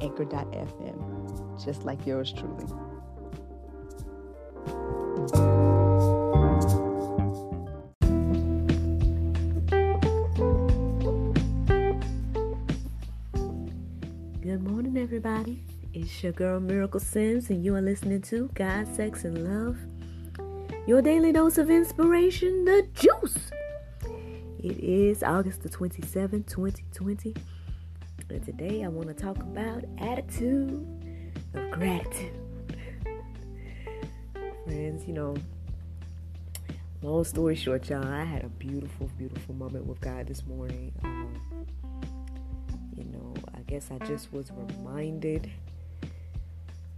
anchor.fm, just like yours truly. Good morning, everybody. It's your girl Miracle Sims, and you are listening to God, Sex, and Love. Your daily dose of inspiration, the juice. It is August the 27th, 2020. And today I want to talk about attitude of gratitude. Friends, you know, long story short, y'all, I had a beautiful, beautiful moment with God this morning. Um, you know, I guess I just was reminded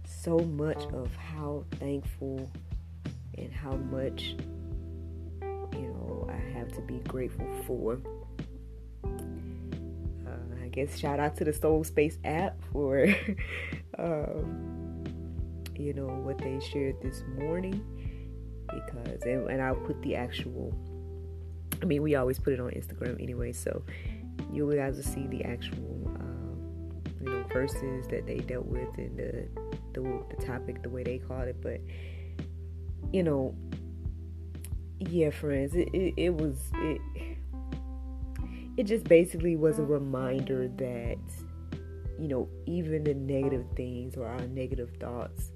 so much of how thankful and how much, you know, I have to be grateful for guess shout out to the Soul Space app for, um, you know, what they shared this morning. Because, and, and I'll put the actual, I mean, we always put it on Instagram anyway, so you guys will see the actual, um, you know, verses that they dealt with and the, the, the topic, the way they called it. But, you know, yeah, friends, it, it, it was, it, it just basically was a reminder that, you know, even the negative things or our negative thoughts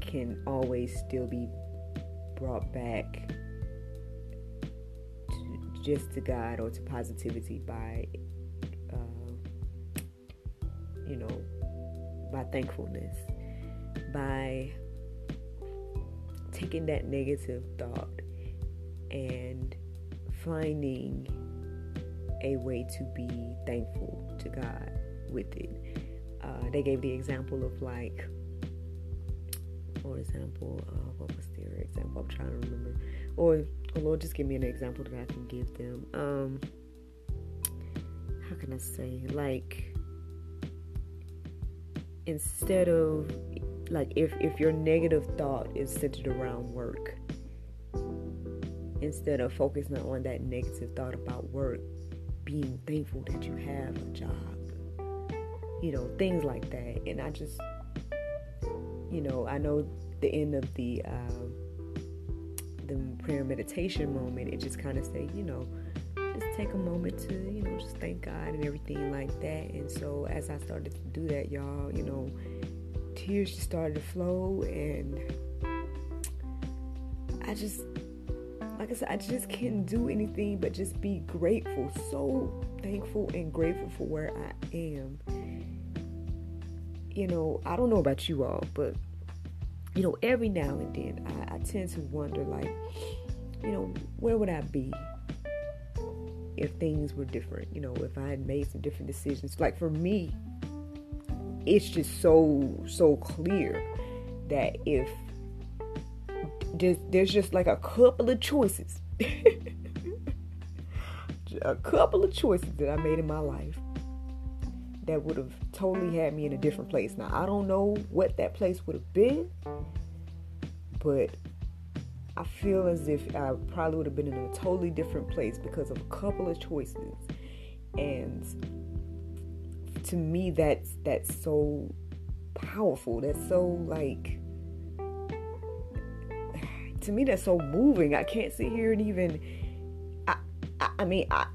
can always still be brought back to, just to God or to positivity by, uh, you know, by thankfulness, by taking that negative thought and finding a way to be thankful to God with it. Uh, they gave the example of like, for example, uh, what was their example? I'm trying to remember. Or, oh Lord, just give me an example that I can give them. Um, how can I say? Like, instead of like if if your negative thought is centered around work instead of focusing on that negative thought about work being thankful that you have a job, you know, things like that. And I just, you know, I know the end of the uh, the prayer meditation moment, it just kind of say, you know, just take a moment to, you know, just thank God and everything like that. And so as I started to do that, y'all, you know, tears just started to flow and I just like I said, I just can't do anything but just be grateful. So thankful and grateful for where I am. You know, I don't know about you all, but you know, every now and then I, I tend to wonder, like, you know, where would I be if things were different? You know, if I had made some different decisions. Like for me, it's just so so clear that if there's, there's just like a couple of choices. a couple of choices that I made in my life that would have totally had me in a different place. Now, I don't know what that place would have been, but I feel as if I probably would have been in a totally different place because of a couple of choices. And to me, that's that's so powerful. That's so like to me that's so moving. I can't sit here and even I I, I mean I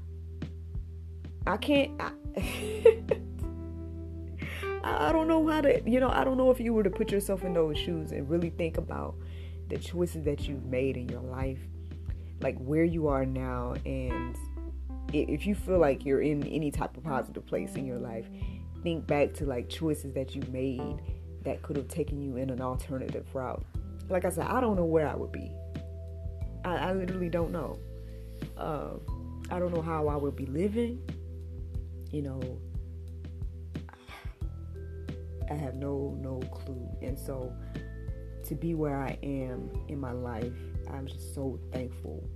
I can't I, I don't know how to you know, I don't know if you were to put yourself in those shoes and really think about the choices that you've made in your life, like where you are now and if you feel like you're in any type of positive place in your life, think back to like choices that you made that could have taken you in an alternative route like I said, I don't know where I would be. I, I literally don't know. Uh, I don't know how I would be living. You know, I have no no clue. And so to be where I am in my life, I'm just so thankful.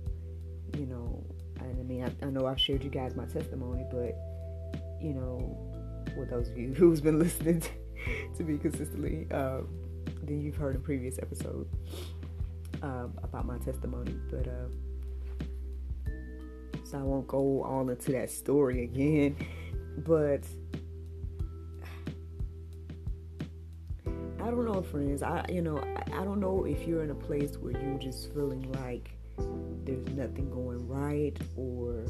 You know, and I mean, I, I know I've shared you guys my testimony, but you know, for those of you who's been listening to, me consistently, um, then you've heard a previous episode um, about my testimony. But uh, so I won't go all into that story again. But I don't know, friends. I you know I, don't know if you're in a place where you're just feeling like there's nothing going right or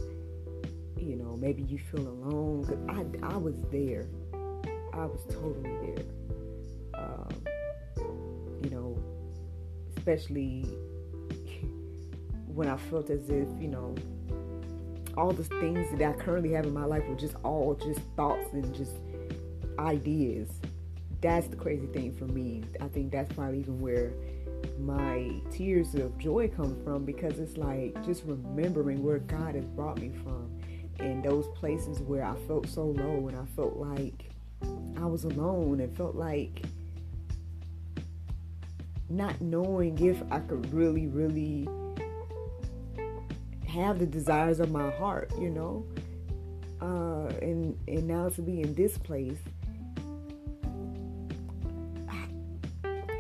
you know maybe you feel alone because I, I was there i was totally there especially when i felt as if you know all the things that i currently have in my life were just all just thoughts and just ideas. That's the crazy thing for me. I think that's probably even where my tears of joy come from because it's like just remembering where God has brought me from and those places where I felt so low and I felt like I was alone. And felt like not knowing if I could really, really have the desires of my heart, you know. Uh, and and now to be in this place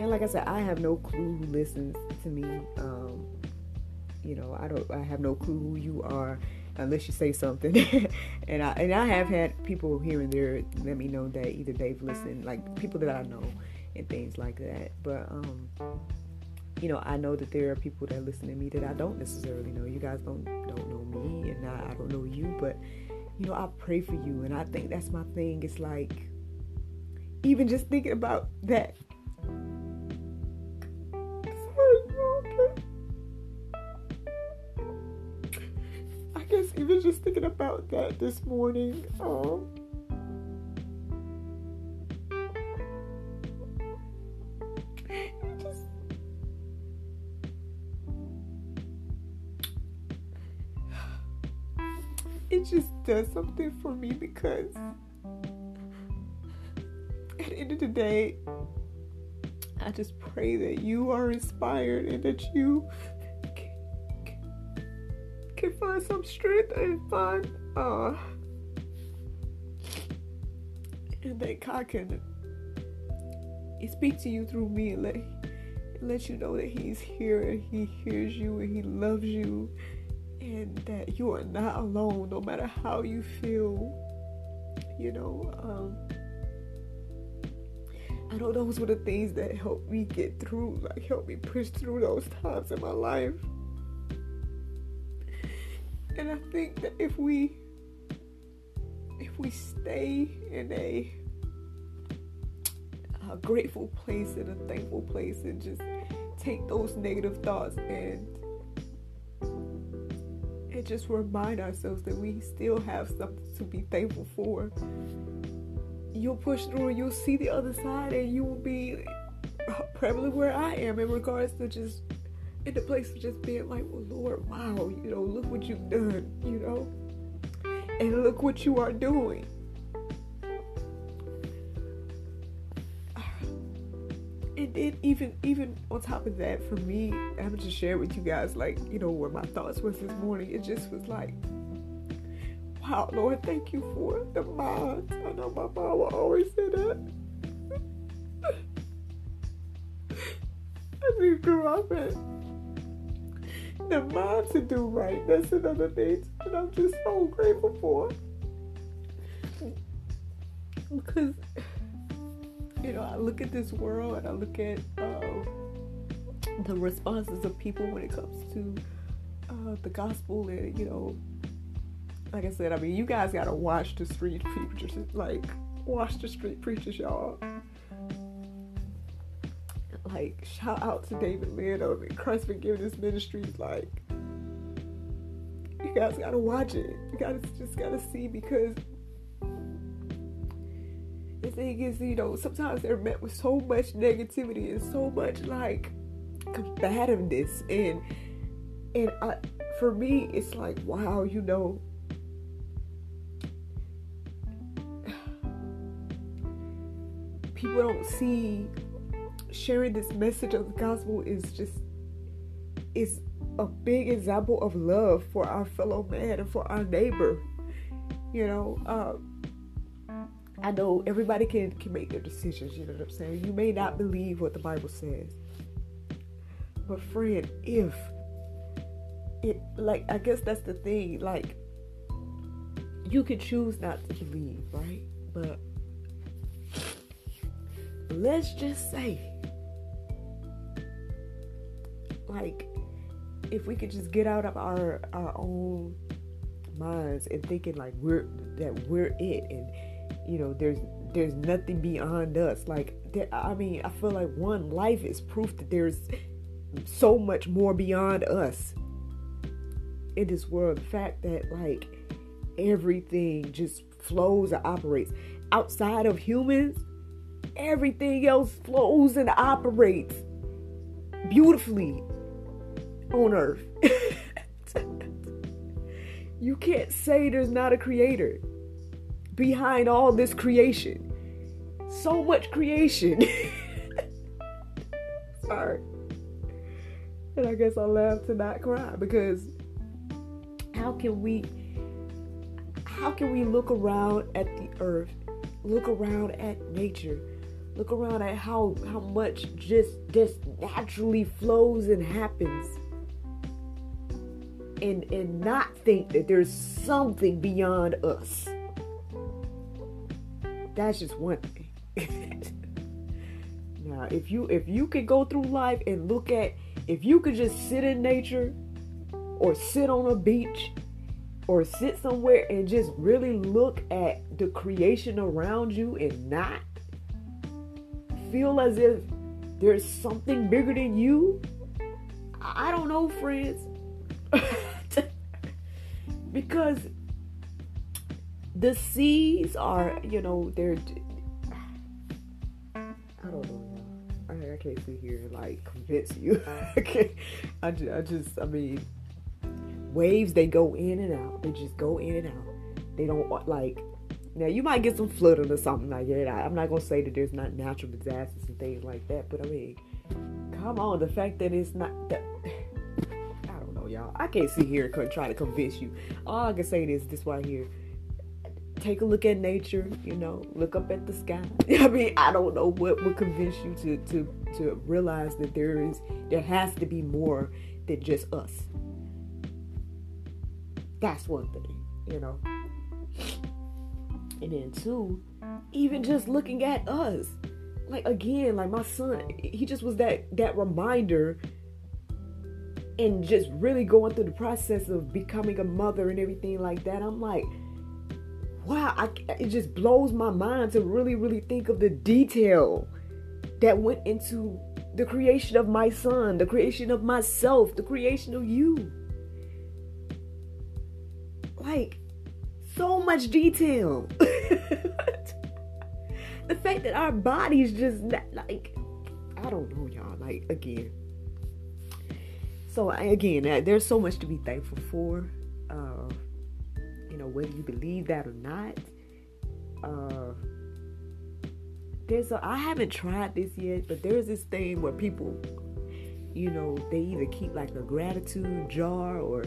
and like I said, I have no clue who listens to me. Um, you know, I don't. I have no clue who you are unless you say something. and I and I have had people here and there let me know that either they've listened, like people that I know, and things like that. But um, you know, I know that there are people that listen to me that I don't necessarily know. You guys don't don't know me, and I, I don't know you, but you know, I pray for you, and I think that's my thing. It's like even just thinking about that I guess even just thinking about that this morning, um, does something for me because at the end of the day, I just pray that you are inspired and that you can find some strength and find uh and that God can speak to you through me and let let you know that he's here and he hears you and he loves you and that you are not alone no matter how you feel you know um I know those were the things that helped me get through like helped me push through those times in my life. And I think that if we if we stay in a a grateful place and a thankful place and just take those negative thoughts and and just remind ourselves that we still have something to be thankful for. You'll push through and you'll see the other side and you will be probably where I am in regards to just in the place of just being like, well, Lord, wow, you know, look what you've done, you know, and look what you are doing. And then even even on top of that, for me, I'm just share with you guys, like, you know, where my thoughts was this morning. It just was like, wow, Lord, thank you for the mind. I know my mom will always say that. As we grew up in the mind to do right. That's another thing that I'm just so grateful for. Because, you know, I look at this world and I look at uh, the responses of people when it comes to uh, the gospel and, you know, like I said, I mean, you guys got to watch the street preachers. Like, watch the street preachers, y'all like shout out to David Lando and Christ Forgiveness Ministries. Like you guys gotta watch it. You guys just gotta see because thing is, you know, sometimes they're met with so much negativity and so much like combativeness and and I, for me it's like wow, you know, people don't see sharing this message of the gospel is just is a big example of love for our fellow man and for our neighbor. You know, um, I know everybody can can make their decisions. You know what I'm saying? You may not believe what the Bible says, but friend, if it like, I guess that's the thing. Like, you can choose not to believe, right? But let's just say, like, if we could just get out of our our own minds and thinking like we're that we're it and you know there's there's nothing beyond us. Like there, i mean i feel like one life is proof that there's so much more beyond us in this world. The fact that like everything just flows and operates. Outside of humans everything else flows and operates beautifully on earth. you can't say there's not a creator behind all this creation. So much creation. Sorry. And I guess I laugh to not cry because how can we how can we look around at the earth, look around at nature, look around at how how much just just naturally flows and happens and and not think that there's something beyond us. That's just one thing. now, if you if you could go through life and look at if you could just sit in nature or sit on a beach or sit somewhere and just really look at the creation around you and not feel as if there's something bigger than you, I don't know, friends. because the seas are, you know, they're. I don't know. I, I can't sit here and like convince you. okay, I, just, I just, I mean, waves they go in and out. They just go in and out. They don't uh, like. Now you might get some flooding or something like that. I, I'm not gonna say that there's not natural disasters and things like that, but I mean, come on, the fact that it's not that I don't know, y'all. I can't sit here and try to convince you. All I can say is this right here. Take a look at nature, you know, look up at the sky. I mean, I don't know what would convince you to to to realize that there is there has to be more than just us. That's one thing, you know. And then two, even just looking at us. Like again, like my son, he just was that that reminder and just really going through the process of becoming a mother and everything like that, I'm like, wow, I, it just blows my mind to really, really think of the detail that went into the creation of my son, the creation of myself, the creation of you. Like, so much detail. the fact that our bodies just not, like, I don't know, y'all. Like, again, so again, there's so much to be thankful for. Uh, you know, whether you believe that or not. Uh, there's a I haven't tried this yet, but there's this thing where people, you know, they either keep like a gratitude jar or,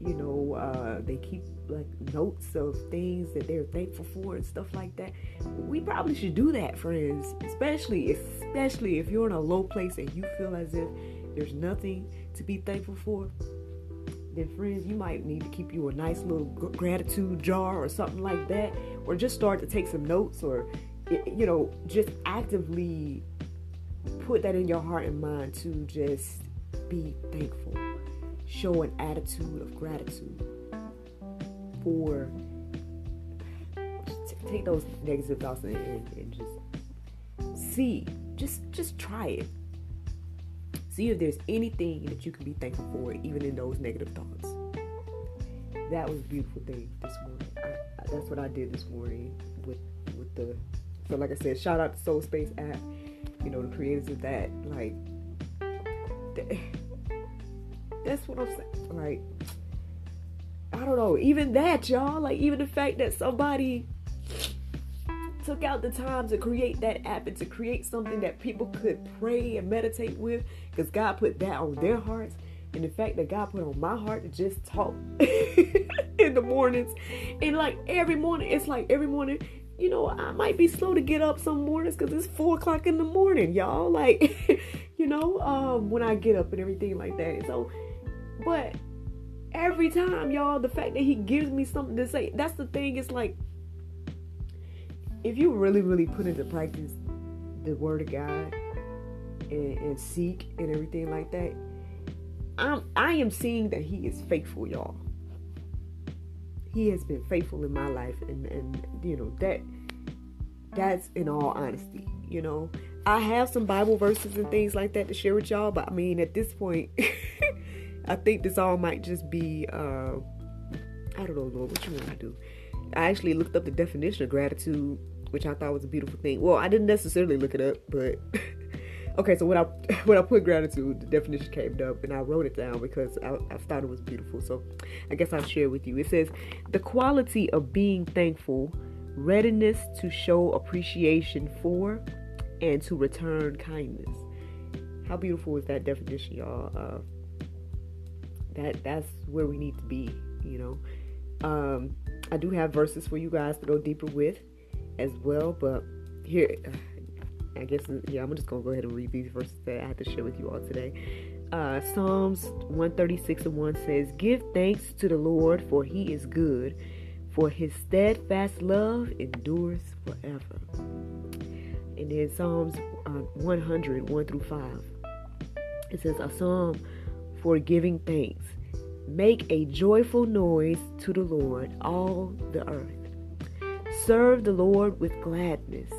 you know, uh, they keep like notes of things that they're thankful for and stuff like that. We probably should do that, friends. Especially, especially if you're in a low place and you feel as if there's nothing to be thankful for, then friends, you might need to keep you a nice little gratitude jar or something like that, or just start to take some notes, or you know, just actively put that in your heart and mind to just be thankful, show an attitude of gratitude for. Take those negative thoughts and, and, and just see, just just try it See if there's anything that you can be thankful for, even in those negative thoughts. That was a beautiful thing this morning. I, that's what I did this morning with with the. So like I said, shout out to Soul Space app. You know the creators of that. Like, that's what I'm saying. Like, I don't know. Even that, y'all. Like, even the fact that somebody took out the time to create that app and to create something that people could pray and meditate with because God put that on their hearts. And the fact that God put on my heart to just talk in the mornings. And like every morning, it's like every morning, you know, I might be slow to get up some mornings because it's four o'clock in the morning, y'all. Like, you know, um, when I get up and everything like that. So, but every time, y'all, the fact that he gives me something to say, that's the thing. It's like, if you really, really put into practice the word of God and, and seek and everything like that, I'm I am seeing that he is faithful, y'all. He has been faithful in my life, and and you know that that's in all honesty, you know. I have some Bible verses and things like that to share with y'all, but I mean at this point I think this all might just be uh I don't know, Lord, what you want to do. I actually looked up the definition of gratitude, which I thought was a beautiful thing. Well, I didn't necessarily look it up, but okay. So when I when I put gratitude, the definition came up, and I wrote it down because I, I thought it was beautiful. So I guess I'll share with you. It says the quality of being thankful, readiness to show appreciation for, and to return kindness. How beautiful is that definition, y'all? Uh, that that's where we need to be, you know. Um, I do have verses for you guys to go deeper with as well, but here, I guess, yeah, I'm just gonna go ahead and read these verses that I have to share with you all today. Uh, Psalms 136 and 1 says, Give thanks to the Lord, for he is good, for his steadfast love endures forever. And then Psalms uh, 100, 1 through 5, it says, A psalm for giving thanks. Make a joyful noise to the Lord, all the earth. Serve the Lord with gladness.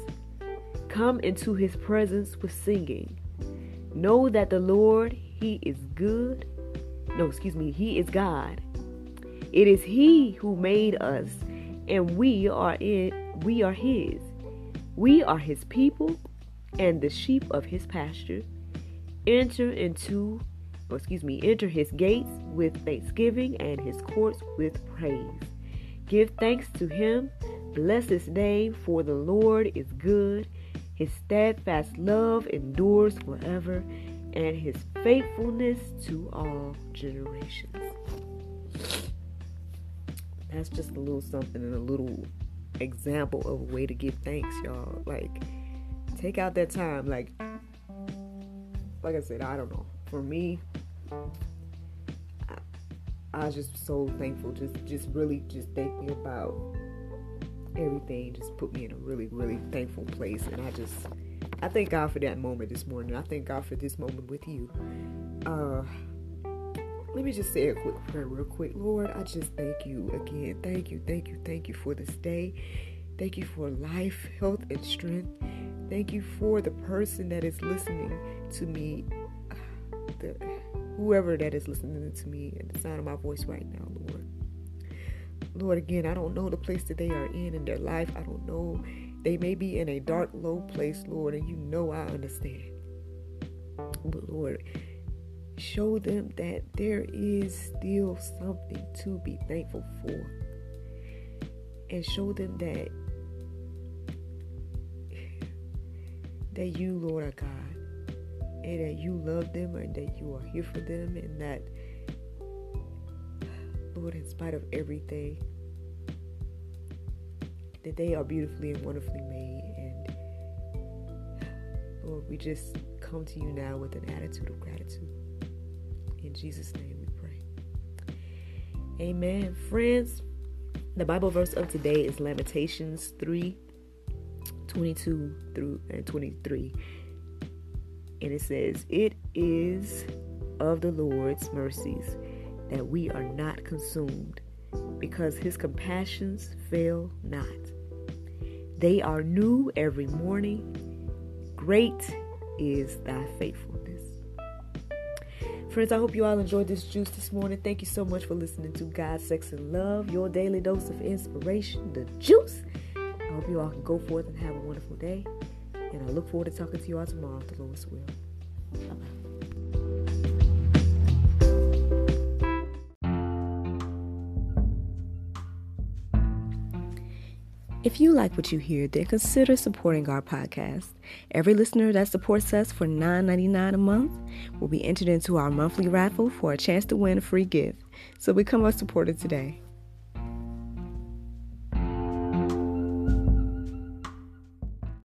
Come into his presence with singing. Know that the Lord, he is good. No, excuse me, he is God. It is he who made us, and we are in we are his. We are his people and the sheep of his pasture. Enter into or excuse me, enter his gates with thanksgiving and his courts with praise. Give thanks to him, bless his name, for the Lord is good. His steadfast love endures forever, and his faithfulness to all generations. That's just a little something and a little example of a way to give thanks, y'all. Like, take out that time. Like, like I said, I don't know. For me, I, I was just so thankful. Just, just really, just thinking about everything just put me in a really, really thankful place. And I just, I thank God for that moment this morning. I thank God for this moment with you. Uh, let me just say a quick prayer, real quick. Lord, I just thank you again. Thank you, thank you, thank you for this day. Thank you for life, health, and strength. Thank you for the person that is listening to me. The, whoever that is listening to me and the sound of my voice right now, Lord. Lord, again, I don't know the place that they are in in their life. I don't know. They may be in a dark, low place, Lord, and you know I understand. But Lord, show them that there is still something to be thankful for. And show them that that you, Lord, are God and that you love them and that you are here for them and that Lord in spite of everything that they are beautifully and wonderfully made. And Lord we just come to you now with an attitude of gratitude. In Jesus name we pray. Amen. Friends the Bible verse of today is Lamentations 3 22 through and 23 and it says, It is of the Lord's mercies that we are not consumed, because his compassions fail not. They are new every morning. Great is thy faithfulness. Friends, I hope you all enjoyed this juice this morning. Thank you so much for listening to God, Sex, and Love, your daily dose of inspiration, the juice. I hope you all can go forth and have a wonderful day. And I look forward to talking to you all tomorrow, if the Lord's will. If you like what you hear, then consider supporting our podcast. Every listener that supports us for $9.99 a month will be entered into our monthly raffle for a chance to win a free gift. So become a supporter today.